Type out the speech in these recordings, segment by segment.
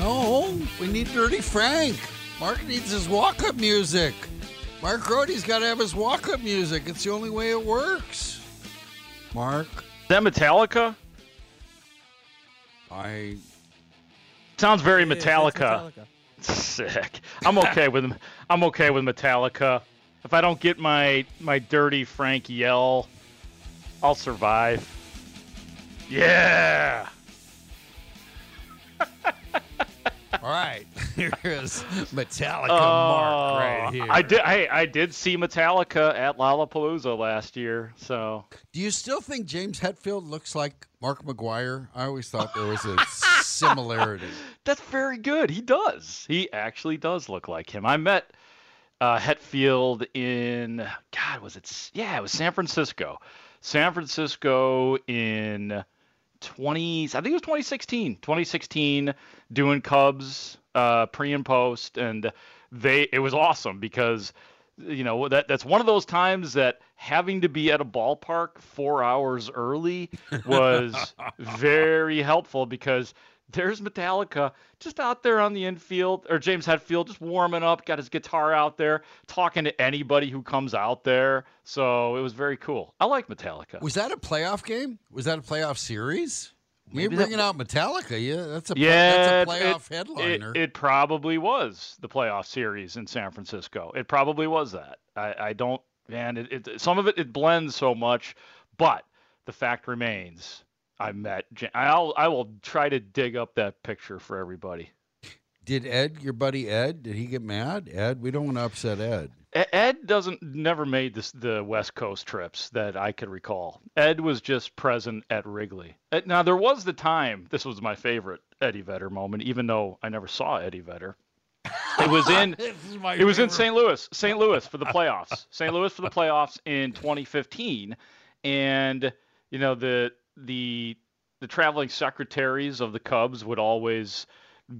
No, we need Dirty Frank. Mark needs his walk up music. Mark Grote's got to have his walk up music. It's the only way it works. Mark, Is that Metallica? I. Sounds very It is, it's Metallica. Sick. I'm okay with I'm okay with Metallica. If I don't get my my dirty Frank yell, I'll survive. Yeah. All right, here's Metallica Mark right here. I did. I, I did see Metallica at Lollapalooza last year. So Do you still think James Hetfield looks like Mark McGwire? I always thought there was a similarity. that's very good. He does. He actually does look like him. I met uh, Hetfield in God was it? Yeah, it was San Francisco. San Francisco in 20. I think it was 2016. 2016, doing Cubs uh, pre and post, and they it was awesome because you know that that's one of those times that having to be at a ballpark four hours early was very helpful because there's Metallica just out there on the infield, or James Hetfield just warming up, got his guitar out there, talking to anybody who comes out there. So it was very cool. I like Metallica. Was that a playoff game? Was that a playoff series? You're Maybe that bringing out Metallica. Yeah, that's a yeah, that's a playoff it- headliner. It, it probably was the playoff series in San Francisco. It probably was that. I, I don't, man. It, it, some of it it blends so much, but the fact remains, I met. I'll I will try to dig up that picture for everybody. Did Ed, your buddy Ed, did he get mad? Ed, we don't want to upset Ed. Ed doesn't never made this, the West Coast trips that I could recall. Ed was just present at Wrigley. Now there was the time. This was my favorite Eddie Vedder moment, even though I never saw Eddie Vedder. It was in it was in. St. Louis, St. Louis for the playoffs. St. Louis for the playoffs in 2015, and you know the the the traveling secretaries of the Cubs would always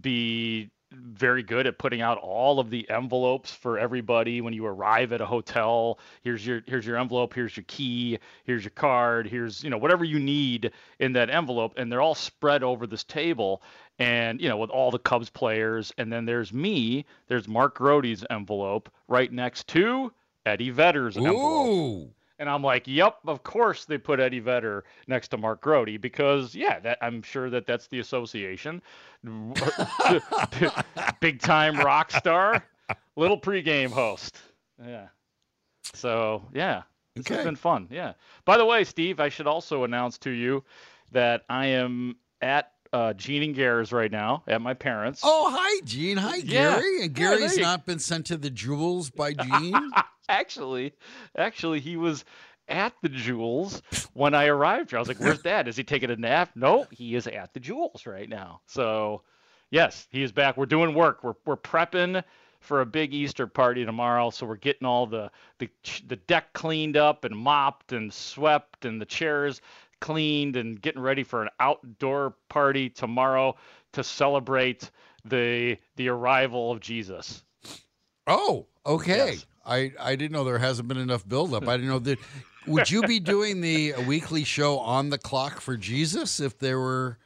be very good at putting out all of the envelopes for everybody. When you arrive at a hotel here's your here's your envelope here's your key here's your card here's you know whatever you need in that envelope and they're all spread over this table. And you know with all the Cubs players. And then there's me there's Mark Grote's envelope right next to Eddie Vedder's envelope. Ooh. And I'm like, yep, of course they put Eddie Vedder next to Mark Grote because, yeah, that I'm sure that that's the association. Big time rock star, little pregame host. Yeah. So, yeah, this Okay. has been fun. Yeah. By the way, Steve, I should also announce to you that I am at uh, Gene and Gare's right now at my parents'. Oh, hi, Gene. Hi, Yeah. Gary. And Gary's you- not been sent to the jewels by Gene. actually, actually, he was at the Jewels when I arrived here. I was like, "Where's Dad? Is he taking a nap?" No, he is at the Jewels right now. So, yes, he is back. We're doing work. We're we're prepping for a big Easter party tomorrow. So we're getting all the the the deck cleaned up and mopped and swept and the chairs cleaned and getting ready for an outdoor party tomorrow to celebrate the the arrival of Jesus. Oh, okay. Yes. I, I didn't know there hasn't been enough buildup. I didn't know that. Would you be doing the weekly show on the clock for Jesus if there were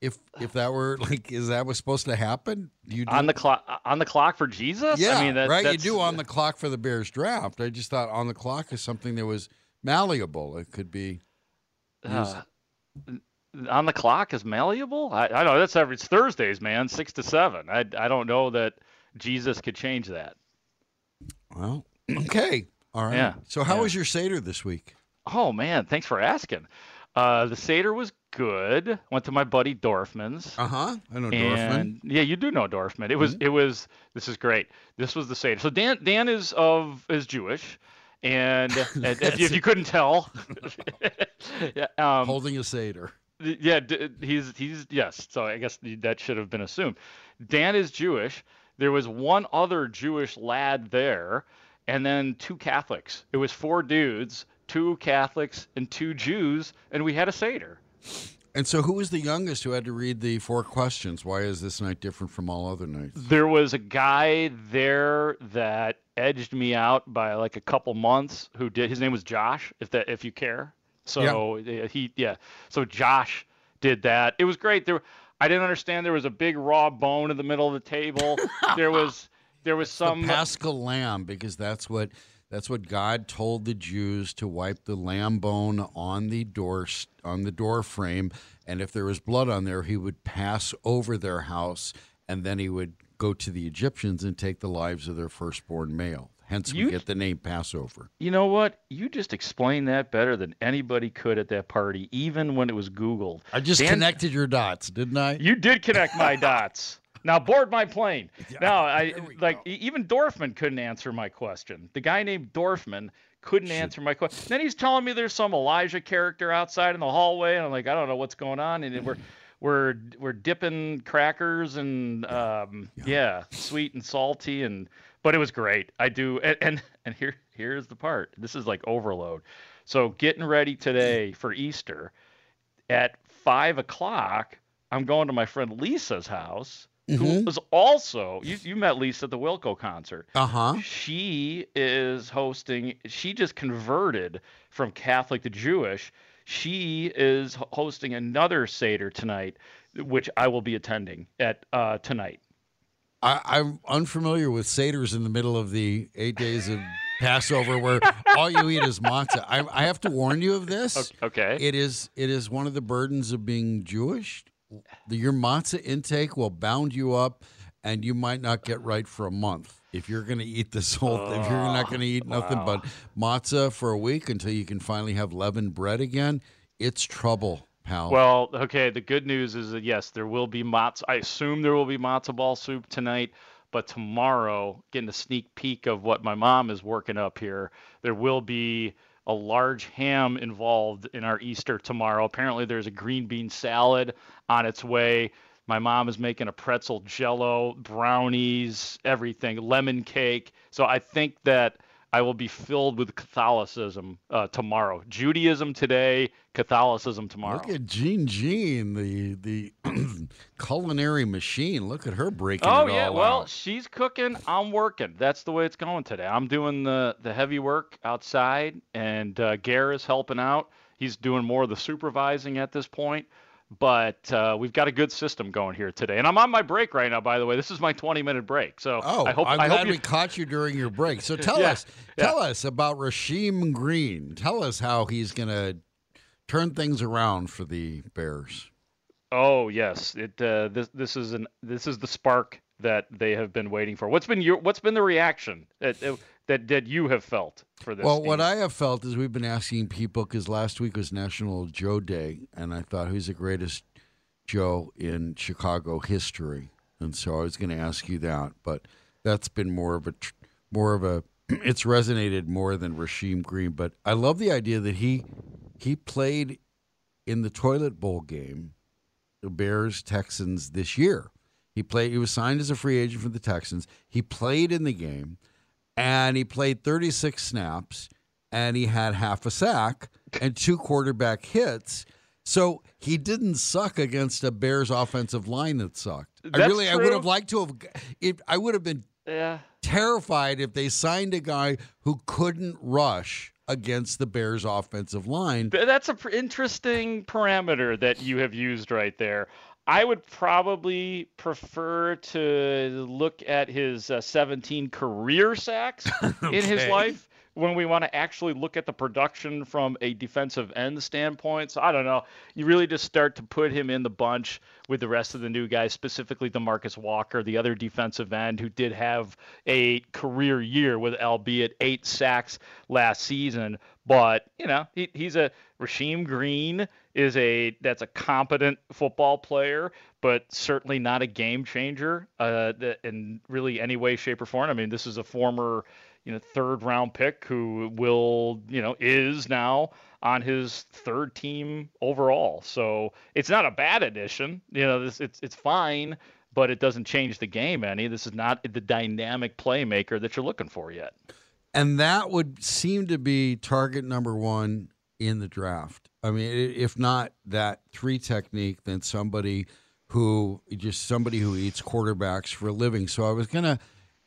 if if that were like, is that was supposed to happen? You do on the clock on the clock for Jesus. Yeah, I mean, that, right. You do on the clock for the Bears draft. I just thought on the clock is something that was malleable. It could be. Uh, on the clock is malleable. I, I know that's every it's Thursdays, man, six to seven. I I don't know that Jesus could change that. well, okay, all right. Yeah, So how yeah. was your seder this week? Oh man, thanks for asking. Uh, the Seder was good. Went to my buddy Dorfman's. Uh huh. I know Dorfman. Yeah, you do know Dorfman. It was Mm-hmm. it was this is great. This was the Seder. So Dan Dan is of is Jewish, and if, if you- if you couldn't tell, yeah, um, Holding a seder. yeah, he's he's yes. So I guess that should have been assumed. Dan is Jewish. There was one other Jewish lad there, and then two Catholics. It was four dudes, two Catholics and two Jews, and we had a seder. And so, who was the youngest who had to read the four questions? Why is this night different from all other nights? There was a guy there that edged me out by like a couple months. Who did? His name was Josh. If that, if you care. So yeah, he, yeah. So Josh did that. It was great. There, I didn't understand. There was a big raw bone in the middle of the table. there was, there was some. the Paschal lamb, because that's what that's what God told the Jews to wipe the lamb bone on the door on the door frame, and if there was blood on there, He would pass over their house, and then He would go to the Egyptians and take the lives of their firstborn male. Hence, we get the name Passover. You know what? You just explained that better than anybody could at that party, even when it was Googled. I just Dan- connected your dots, didn't I? You did connect my dots. Now board my plane. now I like e- even Dorfman couldn't answer my question. The guy named Dorfman couldn't answer my question. Then he's telling me there's some Elijah character outside in the hallway, and I'm like, I don't know what's going on. And we're we're we're dipping crackers and um, yeah. sweet and salty and but it was great. I do and, and and here here's the part. This is like overload. So getting ready today for Easter at five o'clock, I'm going to my friend Lisa's house, who was also you, you met Lisa at the Wilco concert. Uh huh. She is hosting. She just converted from Catholic to Jewish. She is hosting another seder tonight, which I will be attending at uh, tonight. I, I'm unfamiliar with seders in the middle of the eight days of Passover, where all you eat is matzah. I, I have to warn you of this. Okay. It is it is one of the burdens of being Jewish. The, your matzah intake will bound you up, and you might not get right for a month if you're going to eat this whole. thing, if you're not going to eat oh, nothing but matzah for a week until you can finally have leavened bread again, it's trouble, pal. Well, okay. The good news is that yes, there will be matzo. I assume there will be matzo ball soup tonight, but tomorrow, getting a sneak peek of what my mom is working up here, there will be a large ham involved in our Easter tomorrow. Apparently, there's a green bean salad on its way. My mom is making a pretzel jello, brownies, everything, lemon cake. So I think that I will be filled with Catholicism uh, tomorrow. Judaism today, Catholicism tomorrow. Look at Jean Jean, the the culinary machine. Look at her breaking Oh yeah, well, out. she's cooking, I'm working. That's the way it's going today. I'm doing the the heavy work outside, and uh, Gare is helping out. He's doing more of the supervising at this point, but uh, we've got a good system going here today. And I'm on my break right now, by the way. This is my 20 minute break, so Oh, I hope I'm I glad hope we caught you during your break. So tell Yeah, us, tell us about Rasheem Green. Tell us how he's going to turn things around for the Bears. Oh yes, it uh, this this is an this is the spark that they have been waiting for. What's been your What's been the reaction that that that you have felt for this? Well, what? I have felt is we've been asking people because last week was National Joe Day, and I thought who's the greatest Joe in Chicago history, and so I was going to ask you that, but that's been more of a more of a it's resonated more than Rasheem Green. But I love the idea that he he played in the toilet bowl game, the Bears Texans this year. He played. He was signed as a free agent for the Texans. He played in the game, and he played 36 snaps, and he had half a sack and two quarterback hits. So he didn't suck against a Bears offensive line that sucked. I That's really, I would have liked to have. If I would have been yeah. terrified if they signed a guy who couldn't rush against the Bears offensive line. That's a pr- interesting parameter that you have used right there. I would probably prefer to look at his uh, 17 career sacks in his life when we want to actually look at the production from a defensive end standpoint. So I don't know. You really just start to put him in the bunch with the rest of the new guys, specifically Demarcus Walker, the other defensive end who did have a career year with albeit eight sacks last season. But, you know, he, he's a Rasheem Green is a that's a competent football player, but certainly not a game changer uh, in really any way, shape, or form. I mean, this is a former, you know, third round pick who will, you know, is now on his third team overall. So it's not a bad addition. You know, this it's it's fine, but it doesn't change the game any. This is not the dynamic playmaker that you're looking for yet. And that would seem to be target number one in the draft. I mean, if not that three technique, then somebody who just somebody who eats quarterbacks for a living. So I was gonna,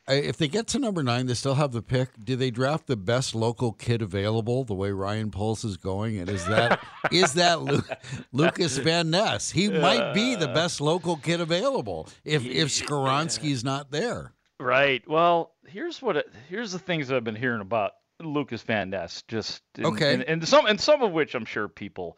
if they get to number nine, they still have the pick. Do they draft the best local kid available, the way Ryan Poles is going? And is that is that Lu- Lucas Van Ness? He might be the best local kid available if if Skoronski's not there. Right. Well, here's what it, here's the things that I've been hearing about Lucas Van Ness. Just and, Okay. and, and some and some of which I'm sure people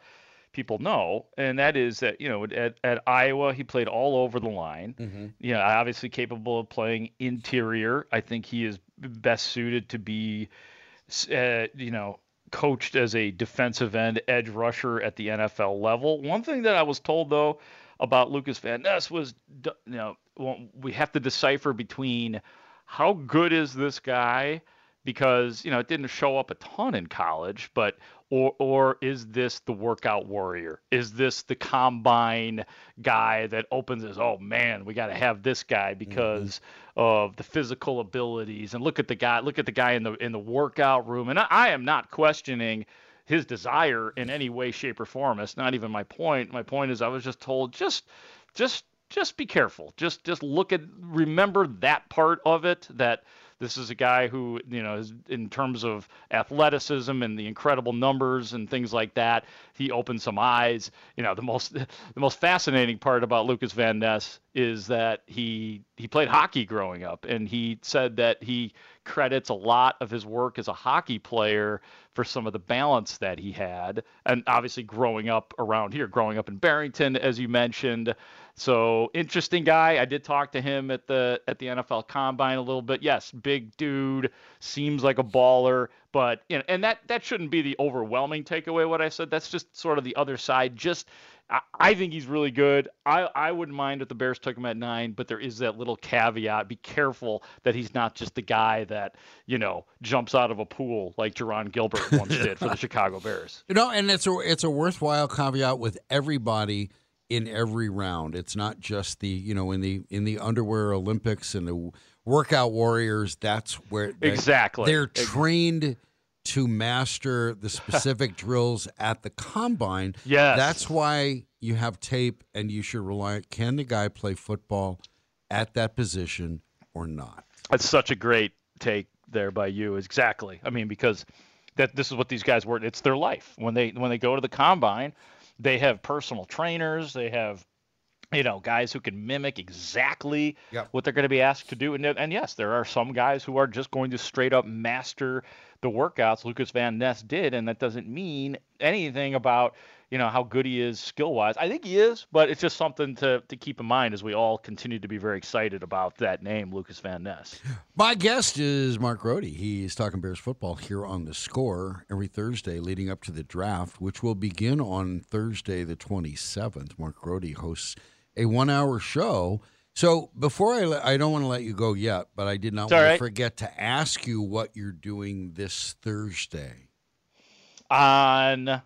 people know, and that is that you know at, at Iowa he played all over the line. Mm-hmm. You know, obviously capable of playing interior. I think he is best suited to be, uh, you know, coached as a defensive end edge rusher at the NFL level. One thing that I was told though about Lucas Van Ness was, you know, we have to decipher between how good is this guy because you know it didn't show up a ton in college, but or or is this the workout warrior? Is this the combine guy that opens his oh man, we got to have this guy mm-hmm. because of the physical abilities. And look at the guy look at the guy in the in the workout room. And I, I am not questioning his desire in any way shape or form. It's not even my point. My point is i was just told just just just be careful. Just just look at remember that part of it that this is a guy who you know is in terms of athleticism and the incredible numbers and things like that he opened some eyes. You know the most the most fascinating part about lucas van ness is that he he played hockey growing up and he said that he credits a lot of his work as a hockey player for some of the balance that he had. And obviously growing up around here growing up in Barrington as you mentioned so interesting guy I did talk to him at the at the NFL combine a little bit yes big dude seems like a baller but you know and that that shouldn't be the overwhelming takeaway what I said that's just sort of the other side just I, I think he's really good. I, I wouldn't mind if the Bears took him at nine, but there is that little caveat. Be careful that he's not just the guy that, you know, jumps out of a pool like Jarron Gilbert once did for the Chicago Bears. You know, and it's a it's a worthwhile caveat with everybody in every round. It's not just the you know in the in the underwear Olympics and the workout warriors. That's where they- Exactly. they're trained to master the specific drills at the combine. Yes. that's why you have tape, and you should rely. Can the guy play football at that position or not? That's such a great take there by you. Exactly. I mean, because that this is what these guys were. It's their life when they when they go to the combine. They have personal trainers. They have you know guys who can mimic exactly Yep. what they're going to be asked to do. And and yes, there are some guys who are just going to straight up master the workouts. Lucas Van Ness did, and that doesn't mean anything about you know how good he is skill wise. I think he is, but it's just something to to keep in mind as we all continue to be very excited about that name, Lucas Van Ness. My guest is Mark Grote. He's talking Bears football here on the score every Thursday leading up to the draft, which will begin on Thursday, the 27th. Mark Grote hosts a one hour show. So before I, le- I don't want to let you go yet, but I did not want to forget to ask you what you're doing this Thursday. on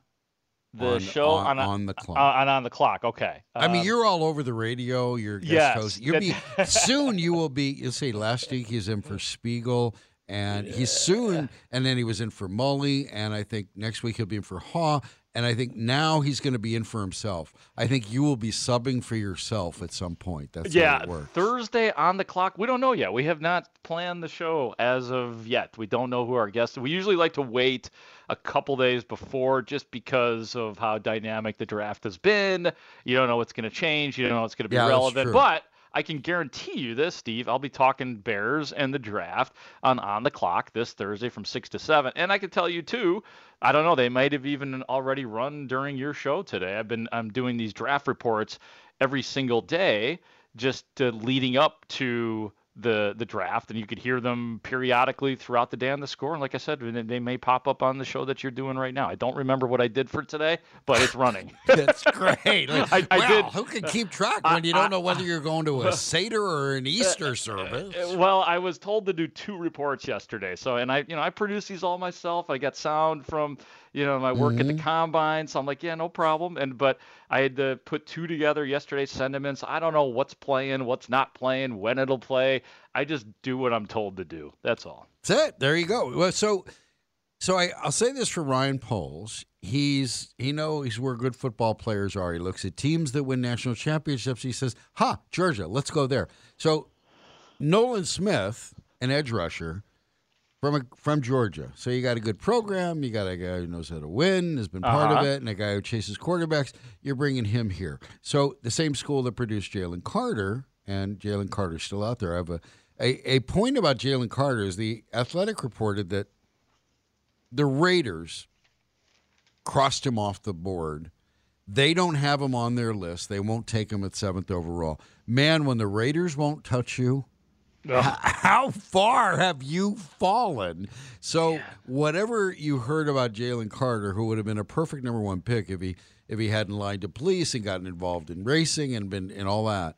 the On- show on- on, a- on the clock. uh, on on the clock. Okay. I mean, Um, you're all over the radio. You're guest Yes. host. You'll be soon. You will be. You'll see. Last week he's in for Spiegel, and he's soon. And then he was in for Mully, and I think next week he'll be in for Haw. And I think now he's going to be in for himself. I think you will be subbing for yourself at some point. That's yeah, how it works. Thursday on the clock. We don't know yet. We have not planned the show as of yet. We don't know who our guests. We usually like to wait a couple days before, just because of how dynamic the draft has been. You don't know what's going to change. You don't know what's going to be Yeah, relevant. But I can guarantee you this, Steve. I'll be talking Bears and the draft on on the clock this Thursday from six to seven. And I can tell you too. I don't know. They might have even already run during your show today. I've been I'm doing these draft reports every single day, just uh, leading up to the the draft, and you could hear them periodically throughout the day on the score. And like I said, they they may pop up on the show that you're doing right now. I don't remember what I did for today, but it's running. That's great. I- I Well, did- Who can keep track when you don't know whether you're going to a Seder or an Easter service? Uh, Well, I was told to do two reports yesterday. So, and I, you know, I produce these all myself. I got sound from, you know, my work at the mm-hmm. combine. So I'm like, yeah, no problem. And but I had to put two together yesterday. Send them in. So I don't know what's playing, what's not playing, when it'll play. I just do what I'm told to do. That's all. That's it. There you go. Well, so, so I, I'll say this for Ryan Poles. He's he knows where good football players are. He looks at teams that win national championships. He says, "Ha, Georgia, let's go there." So, Nolan Smith, an edge rusher from a, from Georgia. So you got a good program. You got a guy who knows how to win, has been part of Uh-huh. it, and a guy who chases quarterbacks. You're bringing him here. So the same school that produced Jalen Carter, and Jalen Carter's still out there. I have a a, a point about Jalen Carter is the Athletic reported that the Raiders crossed him off the board. They don't have him on their list. They won't take him at seventh overall. Man, when the Raiders won't touch you, how far have you fallen? So, whatever you heard about Jalen Carter, who would have been a perfect number one pick if he if he hadn't lied to police and gotten involved in racing and been and all that.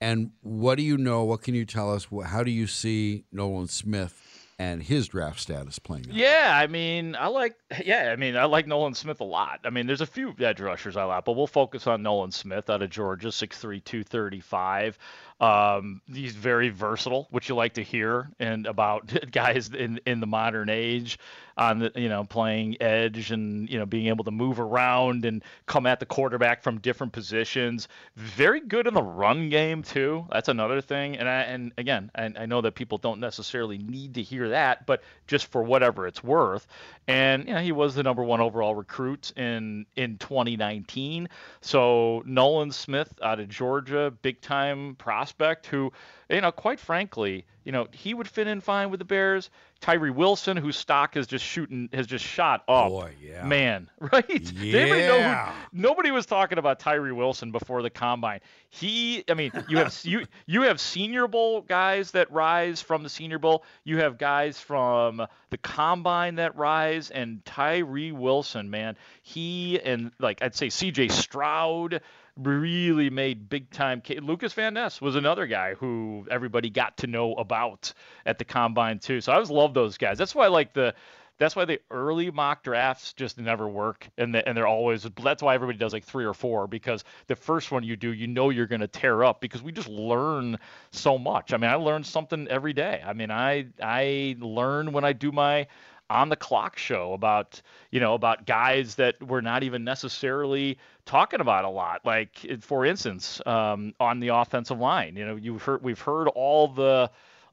And what do you know? What can you tell us? How do you see Nolan Smith and his draft status playing out? Yeah, I mean, I like, yeah, I mean, I like Nolan Smith a lot. I mean, there's a few edge rushers I like, but we'll focus on Nolan Smith out of Georgia, 6'3", 235. Um, he's very versatile, which you like to hear, and about guys in in the modern age, on the you know playing edge and you know being able to move around and come at the quarterback from different positions. Very good in the run game too. That's another thing. And I and again, and I know that people don't necessarily need to hear that, but just for whatever it's worth. And you know, he was the number one overall recruit in in 2019. So Nolan Smith out of Georgia, big time prospect who, you know, quite frankly, you know, he would fit in fine with the Bears. Tyree Wilson, whose stock is just shooting, has just shot up. Boy, yeah. Man, right? Did anybody know Yeah. who, nobody was talking about Tyree Wilson before the combine. He, I mean, you have you you have Senior Bowl guys that rise from the Senior Bowl. You have guys from the combine that rise, and Tyree Wilson, man, he and like I'd say C.J. Stroud really made big time. ca- Lucas Van Ness was another guy who everybody got to know about at the combine too. So I always love those guys. That's why like the that's why the early mock drafts just never work, and the, and they're always. That's why everybody does like three or four because the first one you do, you know you're going to tear up because we just learn so much. I mean, I learn something every day. I mean, I I learn when I do my on the clock show about you know about guys that we're not even necessarily talking about a lot. Like for instance um, on the offensive line you know you've heard we've heard all the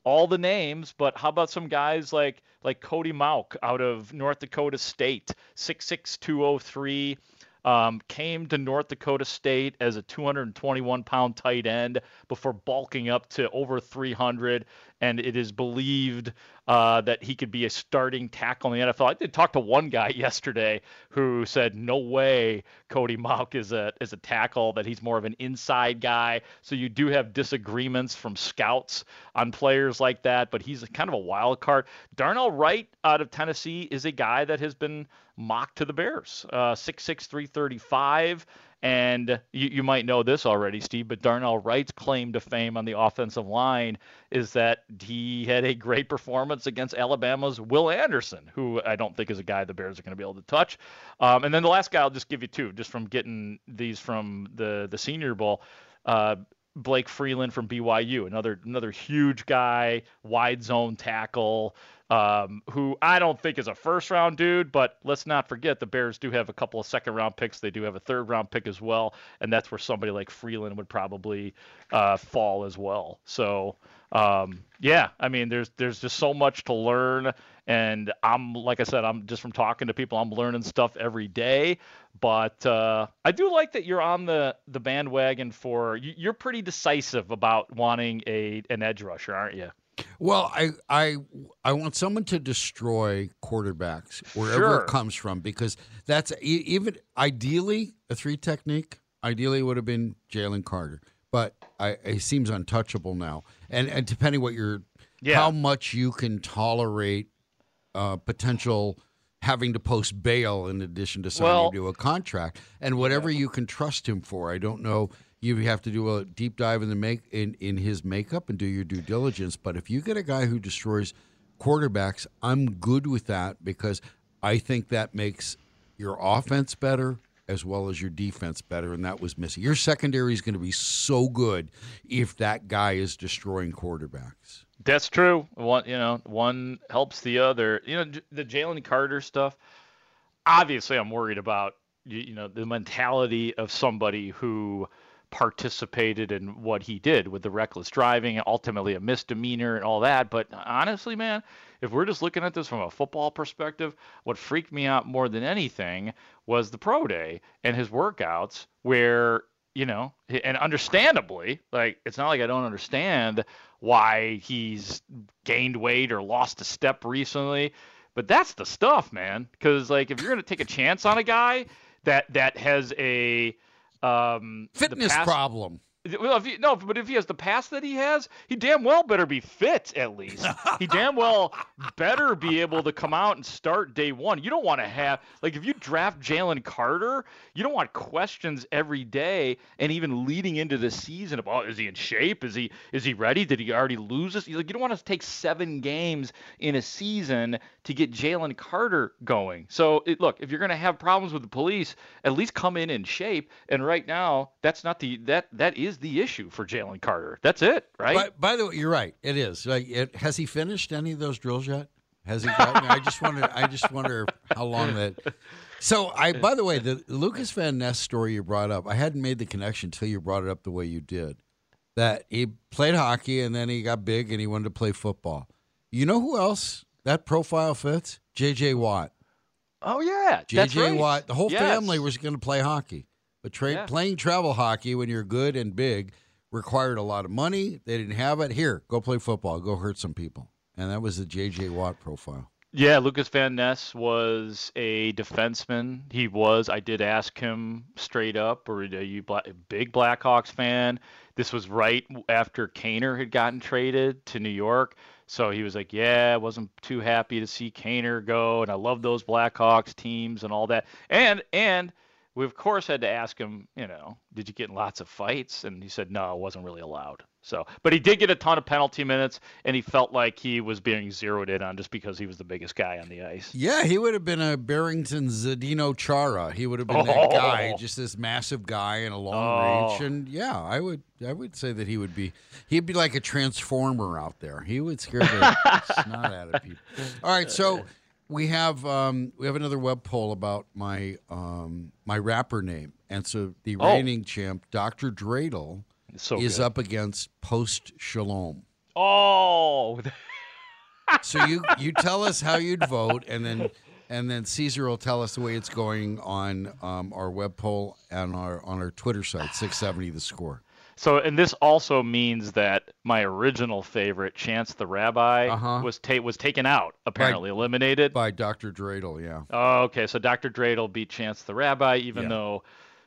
all the names, but how about some guys like like Cody Mauch out of North Dakota State, 66203, um, came to North Dakota State as a 221 pound tight end before bulking up to over 300, and it is believed uh, that he could be a starting tackle in the NFL. I did talk to one guy yesterday who said, "No way, Cody Mauch is a is a tackle. That he's more of an inside guy." So you do have disagreements from scouts on players like that, but he's kind of a wild card. Darnell Wright out of Tennessee is a guy that has been mocked to the Bears, uh, 6'6", And you, you might know this already, Steve, but Darnell Wright's claim to fame on the offensive line is that he had a great performance against Alabama's Will Anderson, who I don't think is a guy the Bears are going to be able to touch. Um, and then the last guy I'll just give you two, just from getting these from the the Senior Bowl. Uh, Blake Freeland from BYU, another another huge guy, wide zone tackle, um, who I don't think is a first round dude, but let's not forget the Bears do have a couple of second round picks. They do have a third round pick as well, and that's where somebody like Freeland would probably uh, fall as well. So um, yeah, I mean, there's there's just so much to learn, and I'm like I said, I'm just from talking to people, I'm learning stuff every day. But uh, I do like that you're on the the bandwagon for. You're pretty decisive about wanting a an edge rusher, aren't you? Well, I I I want someone to destroy quarterbacks wherever Sure. it comes from because that's even ideally a three technique. Ideally, it would have been Jalen Carter, but I he seems untouchable now. And and depending what you're, Yeah. how much you can tolerate uh, potential having to post bail in addition to signing Well- to a contract and whatever you can trust him for. I don't know. You have to do a deep dive in the make in, in his makeup and do your due diligence. But if you get a guy who destroys quarterbacks, I'm good with that because I think that makes your offense better as well as your defense better, and that was missing. Your secondary is going to be so good if that guy is destroying quarterbacks. That's true. One, you know, one helps the other. You know, the Jalen Carter stuff. Obviously, I'm worried about you, you know the mentality of somebody who participated in what he did with the reckless driving, ultimately a misdemeanor and all that. But honestly, man, if we're just looking at this from a football perspective, what freaked me out more than anything was the pro day and his workouts, where you know, and understandably, like it's not like I don't understand why he's gained weight or lost a step recently, but that's the stuff, man. Because like if you're gonna take a chance on a guy that that has a um, Fitness past- problem. Well, if he, no, but if he has the pass that he has, he damn well better be fit at least. he damn well better be able to come out and start day one. You don't want to have like if you draft Jalen Carter, you don't want questions every day and even leading into the season about oh, is he in shape? Is he is he ready? Did he already lose this? Like you don't want to take seven games in a season to get Jalen Carter going. So it, look, if you're going to have problems with the police, at least come in in shape. And right now, that's not the that that is the issue for Jalen Carter. That's it, right? By, by the way, you're right. It is. Like, it, has he finished any of those drills yet? Has he? Gotten, I just wonder. I just wonder how long that. So I. By the way, the Lucas Van Ness story you brought up, I hadn't made the connection until you brought it up the way you did. That he played hockey and then he got big and he wanted to play football. You know who else that profile fits? J.J. Watt. oh yeah, that's J.J. right. Watt. The whole Yes. family was going to play hockey, but tra- Yeah. playing travel hockey when you're good and big required a lot of money. They didn't have it. Here, go play football. Go hurt some people. And that was the J.J. Watt profile. Yeah, Lucas Van Ness was a defenseman. He was. I did ask him straight up, or "Are you Bla- a big Blackhawks fan?" This was right after Kaner had gotten traded to New York, so he was like, "Yeah, I wasn't too happy to see Kaner go, and I love those Blackhawks teams and all that." And and we of course had to ask him, you know, did you get in lots of fights? And he said, no, it wasn't really allowed. So, but he did get a ton of penalty minutes, and he felt like he was being zeroed in on just because he was the biggest guy on the ice. Yeah, he would have been a Barrington Zdeno Chara. He would have been that guy, Oh. just this massive guy in a long Oh. reach. And yeah, I would I would say that he would be he'd be like a transformer out there. He would scare the snot out of people. All right, so we have um, we have another web poll about my um, my rapper name, and so the Oh. reigning champ, Dr. Dreidel, So is good. up against Post Shalom. Oh, So you you tell us how you'd vote, and then and then Caesar will tell us the way it's going on um, our web poll and our on our Twitter site, six seventy the score. So and this also means that my original favorite, Chance the Rabbi, Uh-huh. was ta- was taken out, apparently eliminated. by Dr. Dreidel. Yeah, Oh, okay. So Dr. Dreidel beat Chance the Rabbi, even Yeah. though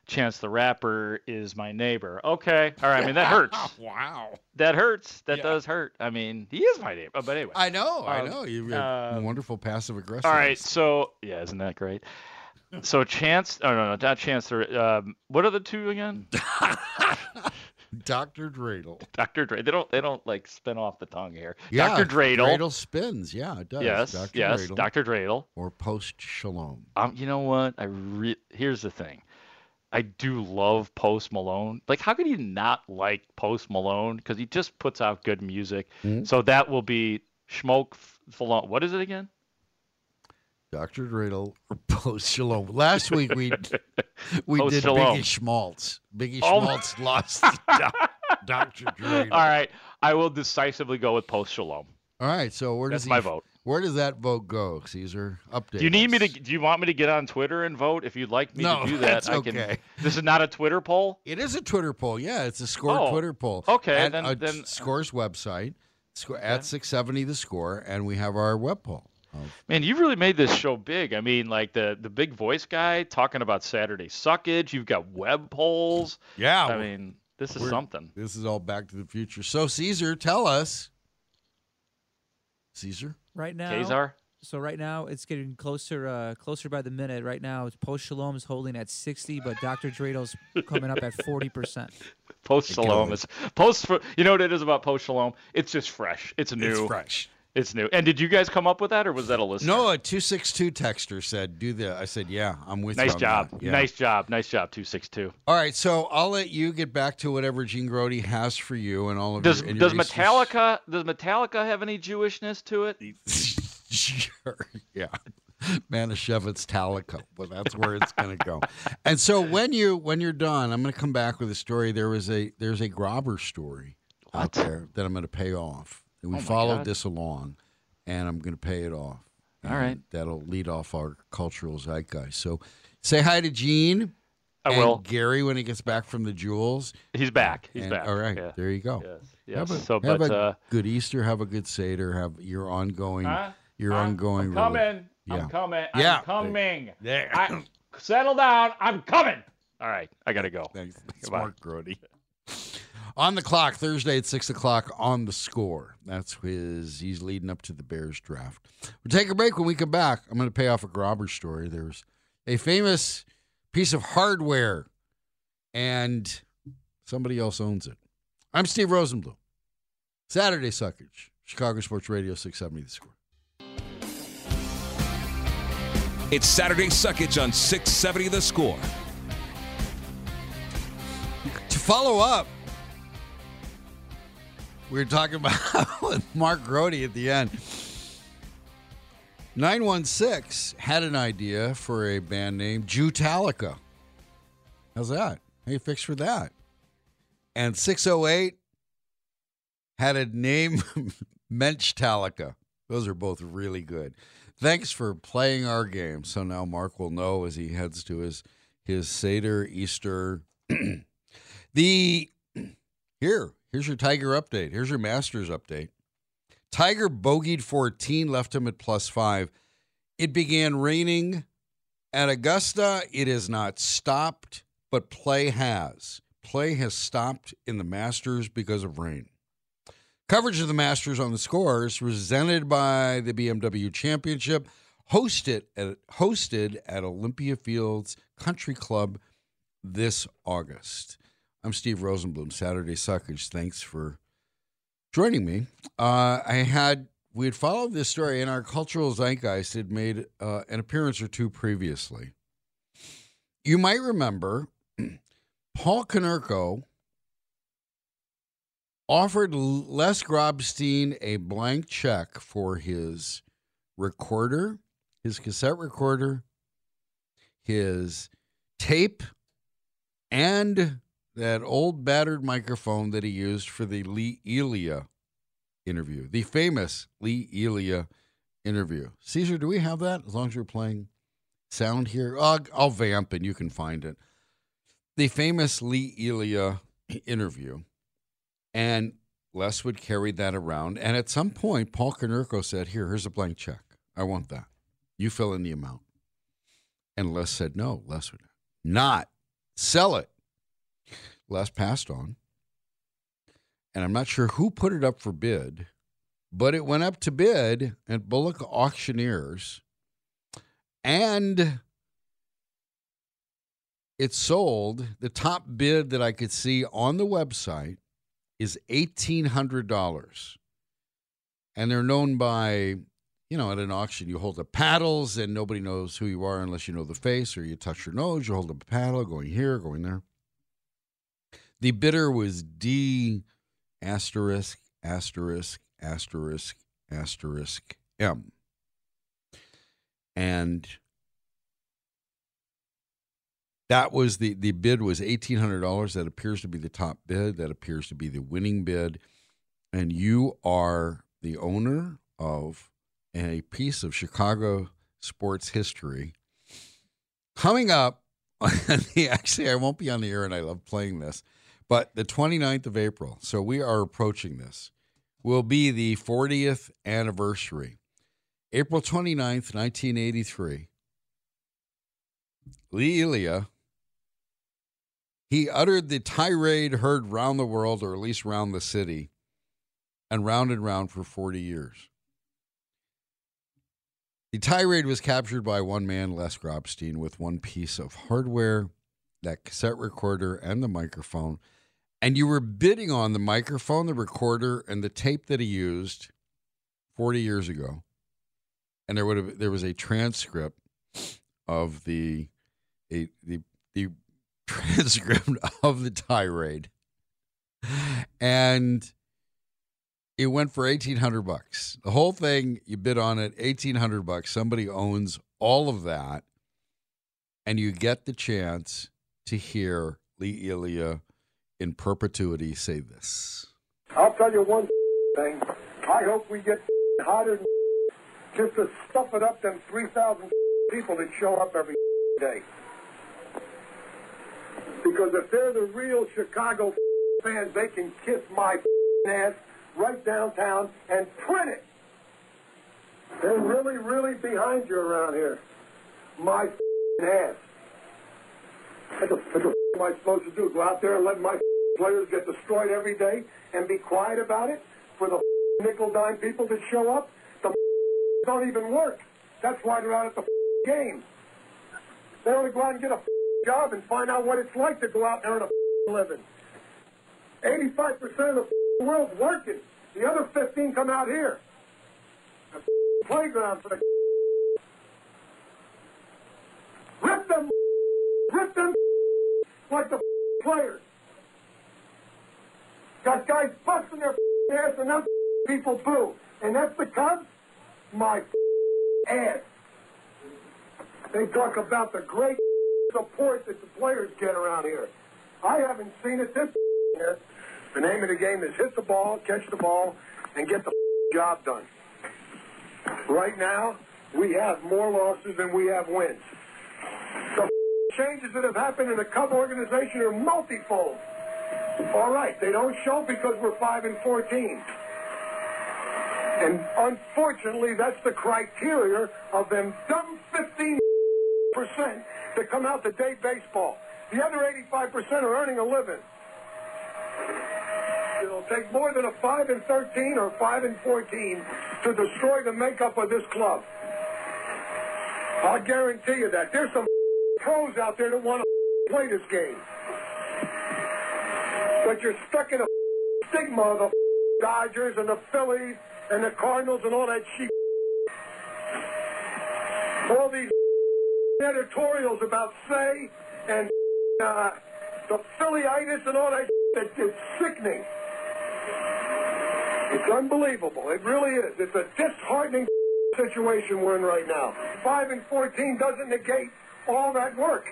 Chance the Rapper is my neighbor. Okay. All right. I mean, that hurts. wow. that hurts. That Yeah. does hurt. I mean, he is my neighbor. But anyway. I know, I Um, know. You have um, wonderful passive aggressive. All right. So, yeah, isn't that great? So Chance, oh no, no, not Chance. the- Um, what are the two again? Dr. Dreidel. Dr. Dreidel. They don't. They don't like spin off the tongue here. Yeah, Dr. Dreidel. Dreidel spins. Yeah, it does. Yes. Dr. Yes. Dreidel. Dr. Dreidel. or Post Shalom. Um, you know what? I re- here's the thing. I do love Post Malone. Like, how could you not like Post Malone? Because he just puts out good music. Mhm. So that will be Smoke Falone. What is it again? Dr. Dreidel or Post Shalom. Last week we we Post did Shalom. Biggie Schmaltz. Biggie Oh. Schmaltz lost Dr. Dreidel. All right, I will decisively go with Post Shalom. All right. So where That's does he, my vote. Where does that vote go, Caesar? Update. Do you need me to? Do you want me to get on Twitter and vote? If you'd like me No, to do that, that's I can. okay. This is not a Twitter poll. It is a Twitter poll. Yeah, it's a score Oh, Twitter poll. okay, At, then- then- scores website score, at six seventy the score, and we have our web poll. Man, you've really made this show big. I mean, like the the big voice guy talking about Saturday suckage. You've got web polls. Yeah, I mean, this is something. This is all Back to the Future. So Caesar, tell us. Caesar. Right now, Kazar? So right now it's getting closer, uh, closer by the minute. Right now, Post Shalom is holding at sixty, but Dr. Dreidels coming up at forty percent. Post Shalom is post. For, you know what it is about Post Shalom? It's just fresh. It's new. It's fresh. It's new. And did you guys come up with that, or was that a list? No, a two six two texter said do the. I said yeah, I'm with you. Nice on job. Yeah. Nice job. Nice job. Two six two. All right, so I'll let you get back to whatever Gene Grote has for you and all of Does your. and does your Metallica does Metallica have any Jewishness to it? sure, yeah. Manischewitz Talico, but that's where it's going to go. And so when you when you're done, I'm going to come back with a story. There was a there's a Grobber story out there that I'm going to pay off. And we Oh followed God. this along, and I'm going to pay it off. All right. That'll lead off our cultural zeitgeist. So say hi to Gene. I and will. Gary when he gets back from the jewels. He's back. He's And- back. All right, Yeah. there you go. Yes. Have a, So, have but a uh, good Easter. Have a good Seder. Have your ongoing, Huh? your I'm- ongoing. I'm rela- coming. Yeah. I'm coming. Yeah. I'm coming. There. I, settle down. I'm coming. All right. I gotta go. Thanks, thanks Goodbye. Mark Grote. On the clock Thursday at six o'clock on the score. That's his. He's leading up to the Bears draft. We'll take a break. When we come back, I'm going to pay off a Grobber story. There's a famous piece of hardware, and somebody else owns it. I'm Steve Rosenbloom. Saturday Suckage, Chicago Sports Radio 670 The Score. It's Saturday Suckage on 670 The Score. To follow up, we were talking about with Mark Grote at the end. 916 had an idea for a band name, Jewtalica. How's that? How you fix for that? And 608 had a name, Menchtalica. Those are both really good. Thanks for playing our game. So now Mark will know as he heads to his his Seder Easter. the here, here's your Tiger update. Here's your Masters update. Tiger bogeyed 14, left him at plus five. It began raining at Augusta. It has not stopped, but play has. Play has stopped in the Masters because of rain. Coverage of the Masters on the scores presented by the BMW Championship, hosted at hosted at Olympia Fields Country Club this August. I'm Steve Rosenbloom, Saturday Suckage. Thanks for joining me. Uh, I had we had followed this story, and our cultural zeitgeist had made uh, an appearance or two previously. You might remember Paul Konerko offered Les Grobstein a blank check for his recorder, his cassette recorder, his tape, and that old battered microphone that he used for the Lee Elia interview, the famous Lee Elia interview. Caesar, do we have that? As long as you're playing sound here, I'll, I'll vamp and you can find it. The famous Lee Elia interview. And Les would carry that around. And at some point, Paul Konerko said, Here, here's a blank check. I want that. You fill in the amount. And Les said, No, Les would not sell it. Les passed on. And I'm not sure who put it up for bid, but it went up to bid at Bullock Auctioneers. And it sold. The top bid that I could see on the website is $1,800. And they're known by you know, at an auction, you hold up paddles and nobody knows who you are unless you know the face or you touch your nose. You hold up a paddle going here, going there. The bidder was D asterisk, asterisk, asterisk, asterisk M. And that was the, the bid was $1,800. That appears to be the top bid. That appears to be the winning bid. And you are the owner of a piece of Chicago sports history. Coming up, actually, I won't be on the air and I love playing this, but the 29th of April, so we are approaching this, will be the 40th anniversary. April 29th, 1983. Lee Elia, he uttered the tirade heard round the world, or at least round the city, and round and round for 40 years. The tirade was captured by one man, Les Grobstein, with one piece of hardware, that cassette recorder, and the microphone. And you were bidding on the microphone, the recorder, and the tape that he used 40 years ago. And there would have there was a transcript of the a, the the transcript of the tirade. And it went for 1800 bucks. The whole thing, you bid on it, 1800 bucks. Somebody owns all of that and you get the chance to hear Lee Elia in perpetuity say this. I'll tell you one thing. I hope we get hotter than just to stuff it up them 3,000 people that show up every day. Because if they're the real Chicago fans, they can kiss my ass right downtown and print it. They're really, really behind you around here. My ass. What the, what the am I supposed to do? Go out there and let my players get destroyed every day and be quiet about it for the nickel dime people that show up? The don't even work. That's why they're out at the game. They want to go out and get a job and find out what it's like to go out and a living. 85% of the world's working. The other 15 come out here. A playground for the Rip them, rip them like the players. Got guys busting their ass and them people boo. And that's the Cubs? My ass. They talk about the great support that the players get around here. I haven't seen it this year. The name of the game is hit the ball, catch the ball, and get the job done. Right now, we have more losses than we have wins. The changes that have happened in the Cub organization are multifold. All right, they don't show because we're 5 and 14. And unfortunately, that's the criteria of them dumb 15% that come out to day baseball. The other 85% are earning a living. It'll take more than a 5 and 13 or 5 and 14 to destroy the makeup of this club. I'll guarantee you that. There's some pros out there that want to play this game. But you're stuck in a stigma of the Dodgers and the Phillies and the Cardinals and all that shit. All these editorials about say and uh, the Phillyitis and all that shit, it's sickening. It's unbelievable. It really is. It's a disheartening situation we're in right now. 5 and 14 doesn't negate all that work.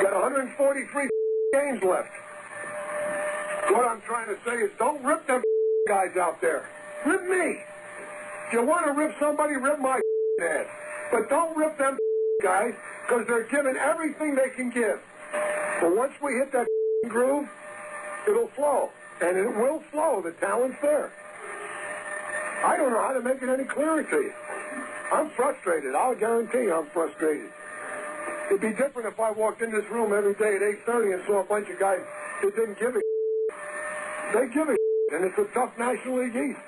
Got 143 games left. What I'm trying to say is don't rip them guys out there. Rip me. If you want to rip somebody, rip my ass. But don't rip them guys because they're giving everything they can give. But once we hit that groove, it'll flow. And it will flow. The talent's there. I don't know how to make it any clearer to you. I'm frustrated. I'll guarantee I'm frustrated. It'd be different if I walked in this room every day at 8.30 and saw a bunch of guys that didn't give a They give a and it's a tough National League East.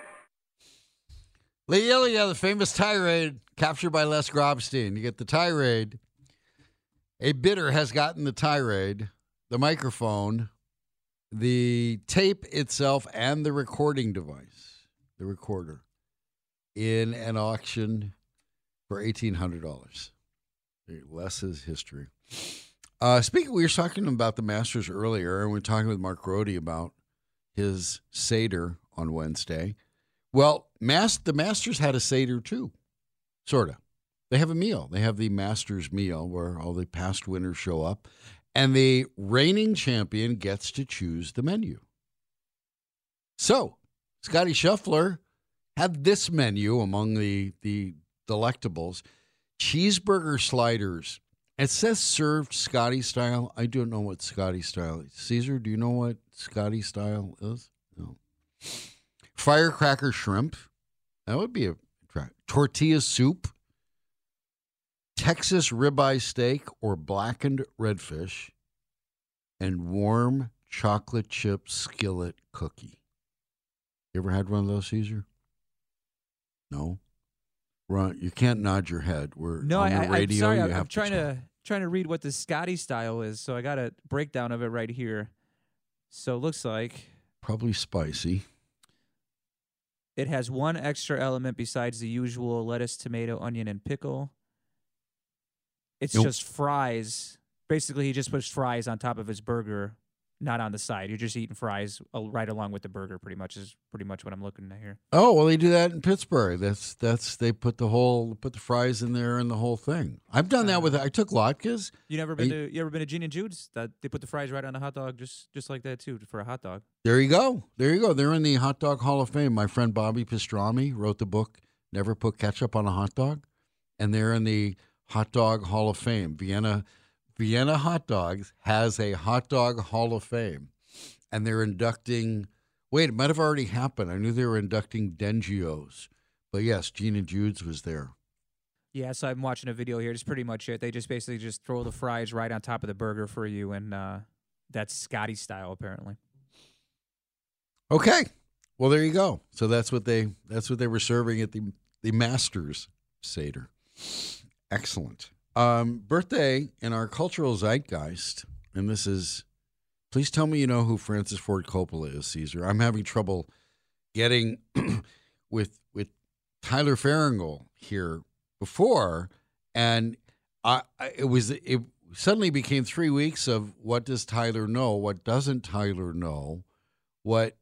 Lee Elia, the famous tirade captured by Les Grobstein. You get the tirade. A bidder has gotten the tirade, the microphone, the tape itself, and the recording device, the recorder. in an auction for eighteen hundred dollars. Les is history. Uh, speaking, we were talking about the Masters earlier, and we were talking with Mark Grote about his Seder on Wednesday. Well, Mas- the Masters had a Seder too, sort of. They have a meal. They have the Masters meal where all the past winners show up, and the reigning champion gets to choose the menu. So, Scotty Scheffler had this menu among the the delectables: cheeseburger sliders. It says served Scotty style. I don't know what Scotty style is. Caesar, do you know what Scotty style is? No. Firecracker shrimp. That would be a try. Tortilla soup. Texas ribeye steak or blackened redfish. And warm chocolate chip skillet cookie. You ever had one of those, Caesar? You can't nod your head. We're No, on I, the radio. I, am sorry. you I'm, have I'm to trying to trying to read what the Scotty style is, so I got a breakdown of it right here. So it looks like Probably spicy. it has one extra element besides the usual lettuce, tomato, onion, and pickle. It's Nope. just fries. Basically, he just puts fries on top of his burger, not on the side. You're just eating fries uh, right along with the burger. Pretty much is pretty much what I'm looking at here. Oh well, they do that in Pittsburgh. That's that's they put the whole put the fries in there and the whole thing. I've done that with uh-huh. I took latkes. You never been I- to you ever been to Gene and Jude's? That they put the fries right on the hot dog, just just like that too, for a hot dog. There you go. There you go. They're in the hot dog hall of fame. My friend Bobby Pastrami wrote the book Never Put Ketchup on a Hot Dog, and they're in the hot dog hall of fame. Vienna Vienna Hot Dogs has a hot dog hall of fame, and they're inducting. Wait, it might have already happened. I knew they were inducting Dengios, but yes, Gene and Jude's was there. Yeah, so I'm watching a video here. It's pretty much it. They just basically just throw the fries right on top of the burger for you, and uh, that's Scotty style apparently. Okay. Well, there you go. So that's what they that's what they were serving at the the Masters Seder. Excellent. Um, birthday in our cultural zeitgeist, and this is. Please tell me you know who Francis Ford Coppola is, Caesar. I'm having trouble getting with with Tyler Farringle here before, and I, I it was it suddenly became three weeks of what does Tyler know, what doesn't Tyler know, what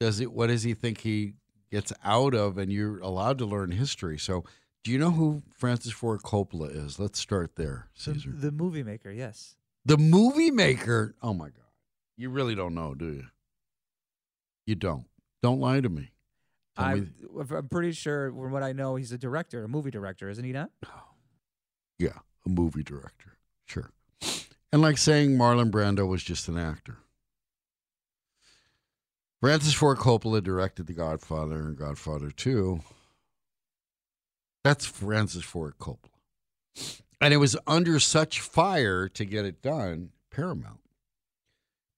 does it what does he think he gets out of and you're allowed to learn history so do you know who francis ford coppola is? Let's start there The, caesar. the movie maker, yes. the movie maker? Oh my god. You really don't know do you? You don't. Don't lie to me. Tell I, me- I'm pretty sure, from what I know, he's a director, a movie director, isn't he not? Oh. yeah a movie director. Sure. And like saying marlon brando was just an actor. Francis ford coppola directed the godfather and godfather 2 That's Francis Ford Coppola. And it was under such fire to get it done, Paramount.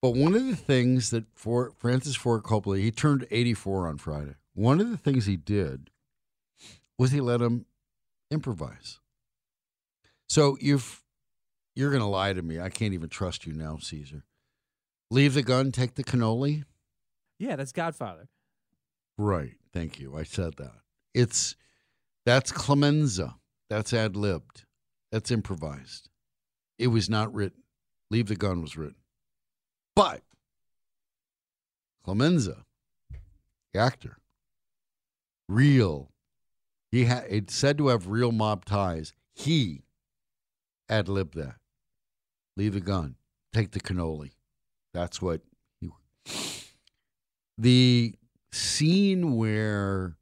But one of the things that for Francis Ford Coppola, he turned 84 on Friday. One of the things he did was he let him improvise. So you've you're going to lie to me. I can't even trust you now, Caesar. Leave the gun, take the cannoli. Yeah, that's Godfather. Right. Thank you. I said that. It's that's Clemenza. That's ad libbed. That's improvised. It was not written. Leave the gun was written. But Clemenza, the actor, real. He had it's said to have real mob ties. He ad libbed that. Leave the gun. Take the cannoli. That's what he the scene where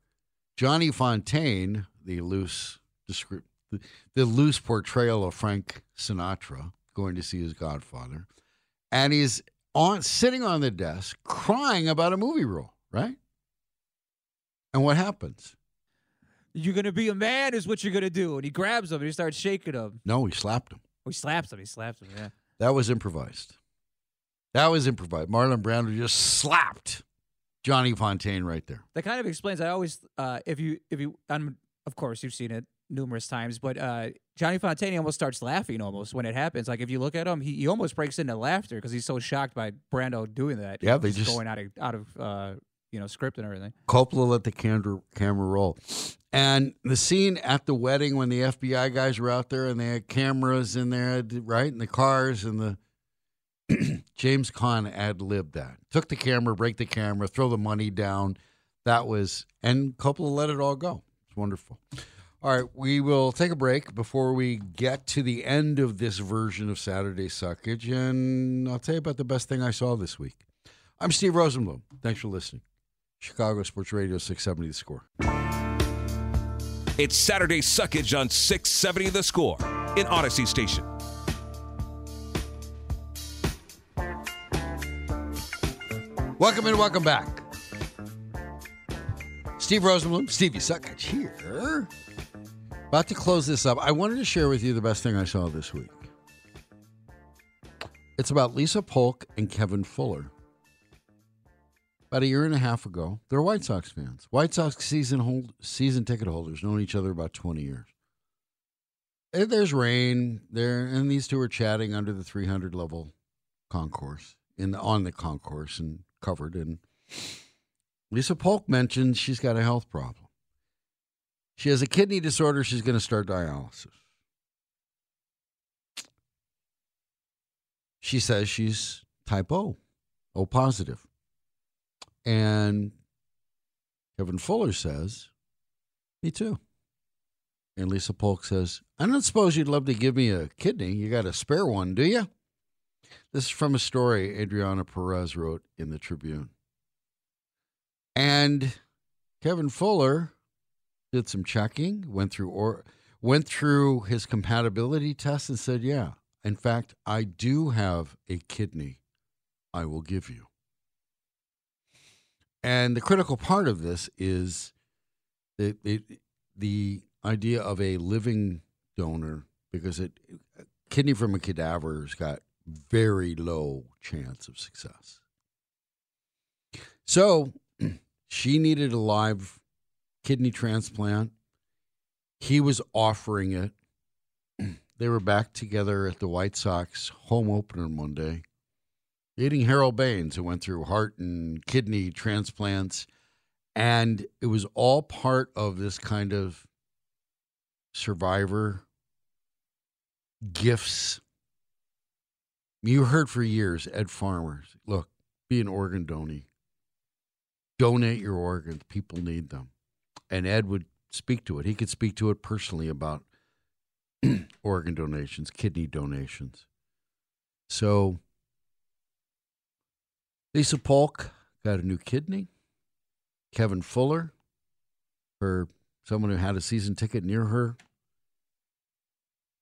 Johnny Fontane, the loose descrip- the, the loose portrayal of Frank Sinatra, going to see his Godfather, and he's on sitting on the desk crying about a movie role, right? And what happens? You're gonna be a man, is what you're gonna do. And he grabs him and he starts shaking him. No, he slapped him. Oh, he slaps him. He slaps him. Yeah. That was improvised. That was improvised. Marlon Brando just slapped Johnny Fontane right there. That kind of explains. I always, uh, if you, if you, um, of course, you've seen it numerous times, but uh, Johnny Fontane almost starts laughing almost when it happens. Like if you look at him, he, he almost breaks into laughter because he's so shocked by Brando doing that. Yeah, they just- going out of out of uh, you know script and everything. Coppola let the camera camera roll, and the scene at the wedding when the FBI guys were out there and they had cameras in there, right, in the cars and the James Caan ad libbed that. Took the camera, break the camera, throw the money down. That was, and Coppola let it all go. It's wonderful. All right, we will take a break before we get to the end of this version of Saturday Suckage, and I'll tell you about the best thing I saw this week. I'm Steve Rosenbloom. Thanks for listening. Chicago Sports Radio 670 The Score. It's Saturday Suckage on 670 The Score in Audacy Station. Welcome and welcome back. Steve Rosenbloom, Stevie Suckage here. About to close this up. I wanted to share with you the best thing I saw this week. It's about Lisa Polk and Kevin Fuller. About a year and a half ago, they're White Sox fans. White Sox season hold, season ticket holders, known each other about 20 years. And there's rain there, and these two are chatting under the 300 level concourse in the, on the concourse and covered. And Lisa Polk mentions she's got a health problem. She has a kidney disorder. She's going to start dialysis. She says she's type O, O positive. And Kevin Fuller says, Me too. And Lisa Polk says, I don't suppose you'd love to give me a kidney. You got a spare one, do you? This is from a story Adriana Perez wrote in the Tribune. And Kevin Fuller did some checking, went through or went through his compatibility test and said, "Yeah, in fact, I do have a kidney. I will give you." And the critical part of this is the it, the idea of a living donor because it kidney from a cadaver has got very low chance of success. So she needed a live kidney transplant. He was offering it. They were back together at the White Sox home opener one day, eating Harold Baines, who went through heart and kidney transplants. And it was all part of this kind of survivor gifts. You heard for years, Ed Farmer, look, be an organ donor. Donate your organs. People need them and Ed would speak to it. He could speak to it personally about organ donations, kidney donations. So Lisa Polk got a new kidney. Kevin Fuller, for someone who had a season ticket near her,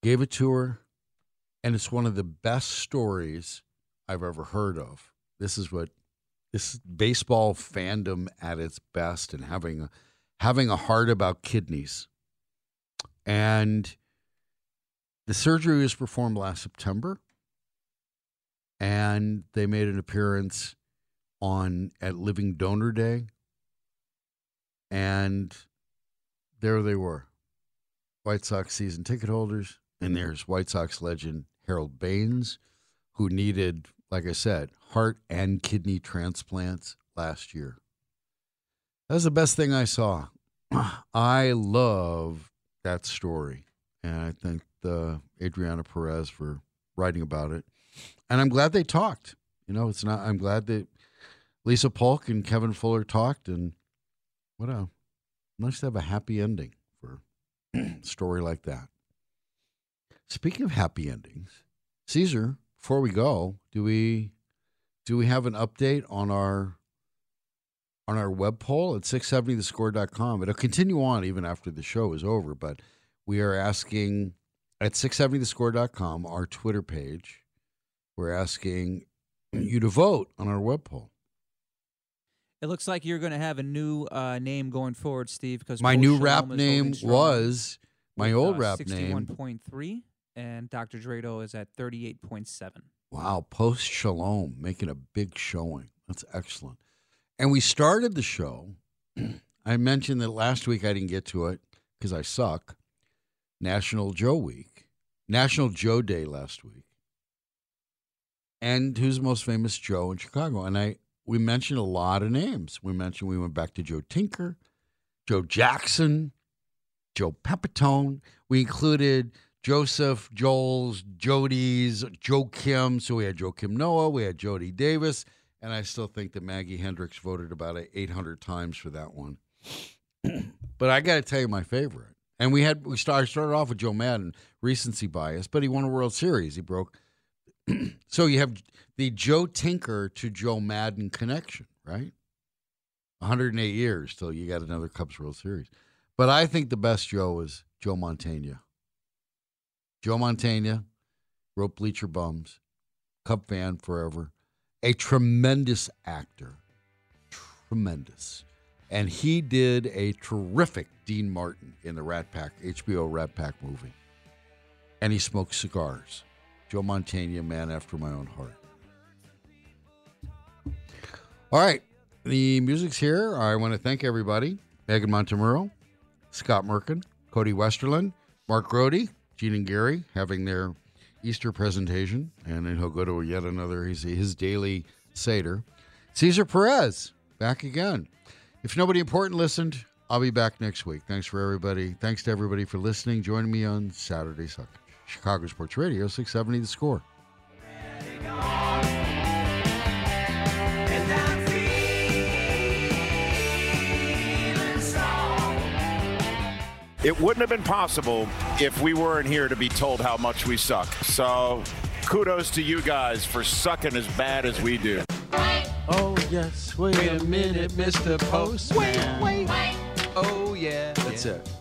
gave it to her. And it's one of the best stories I've ever heard of. This is what this baseball fandom at its best and having having a heart about kidneys. And the surgery was performed last September. And they made an appearance on at Living Donor Day. And there they were. White Sox season ticket holders. And there's White Sox legend Harold Baines, who needed, like I said, heart and kidney transplants last year. That was the best thing I saw. I love that story. And I thank uh, Adriana Perez for writing about it. And I'm glad they talked. You know, it's not, I'm glad that Lisa Polk and Kevin Fuller talked. And what a nice to have a happy ending for a story like that. Speaking of happy endings, Caesar, before we go, do we do we have an update on our on our web poll at 670thescore.com. It'll continue on even after the show is over, but we are asking at 670thescore.com, our Twitter page, we're asking you to vote on our web poll. It looks like you're going to have a new uh, name going forward, Steve. Because my new rap name was my old uh, rap 61. name. 61.3, and Dr. Drado is at 38.7. Wow, post Shalom making a big showing. That's excellent. And we started the show. I mentioned that last week I didn't get to it because I suck. National Joe Week, National Joe Day last week. And who's the most famous Joe in Chicago? And I we mentioned a lot of names. We mentioned we went back to Joe Tinker, Joe Jackson, Joe Pepitone. We included Joseph, Joel's, Jody's, Joakim. So we had Joakim Noah, we had Jody Davis, and I still think that Maggie Hendricks voted about 800 times for that one. but I got to tell you my favorite. And we had we started started off with Joe Maddon, recency bias, but he won a World Series. He broke. so you have the Joe Tinker to Joe Maddon connection, right? 108 years till you got another Cubs World Series. But I think the best Joe is Joe Mantegna. Joe Mantegna wrote Bleacher Bums, Cub fan forever, a tremendous actor, tremendous. And he did a terrific Dean Martin in the Rat Pack, HBO Rat Pack movie. And he smoked cigars. Joe Mantegna, man after my own heart. All right. The music's here. I want to thank everybody. Megan Montemurro, Scott Merkin, Cody Westerlund, Mark Grote, Gene and Gary having their Easter presentation. And then he'll go to yet another, his, his daily Seder. Cesar Perez, back again. If nobody important listened, I'll be back next week. Thanks for everybody. Thanks to everybody for listening. Join me on Saturday, Chicago Sports Radio, 670 The Score. It wouldn't have been possible if we weren't here to be told how much we suck. So kudos to you guys for sucking as bad as we do. Oh, yes. Wait, wait a minute, Mr. Postman. Wait, wait. wait. Oh, yeah. That's yeah. it.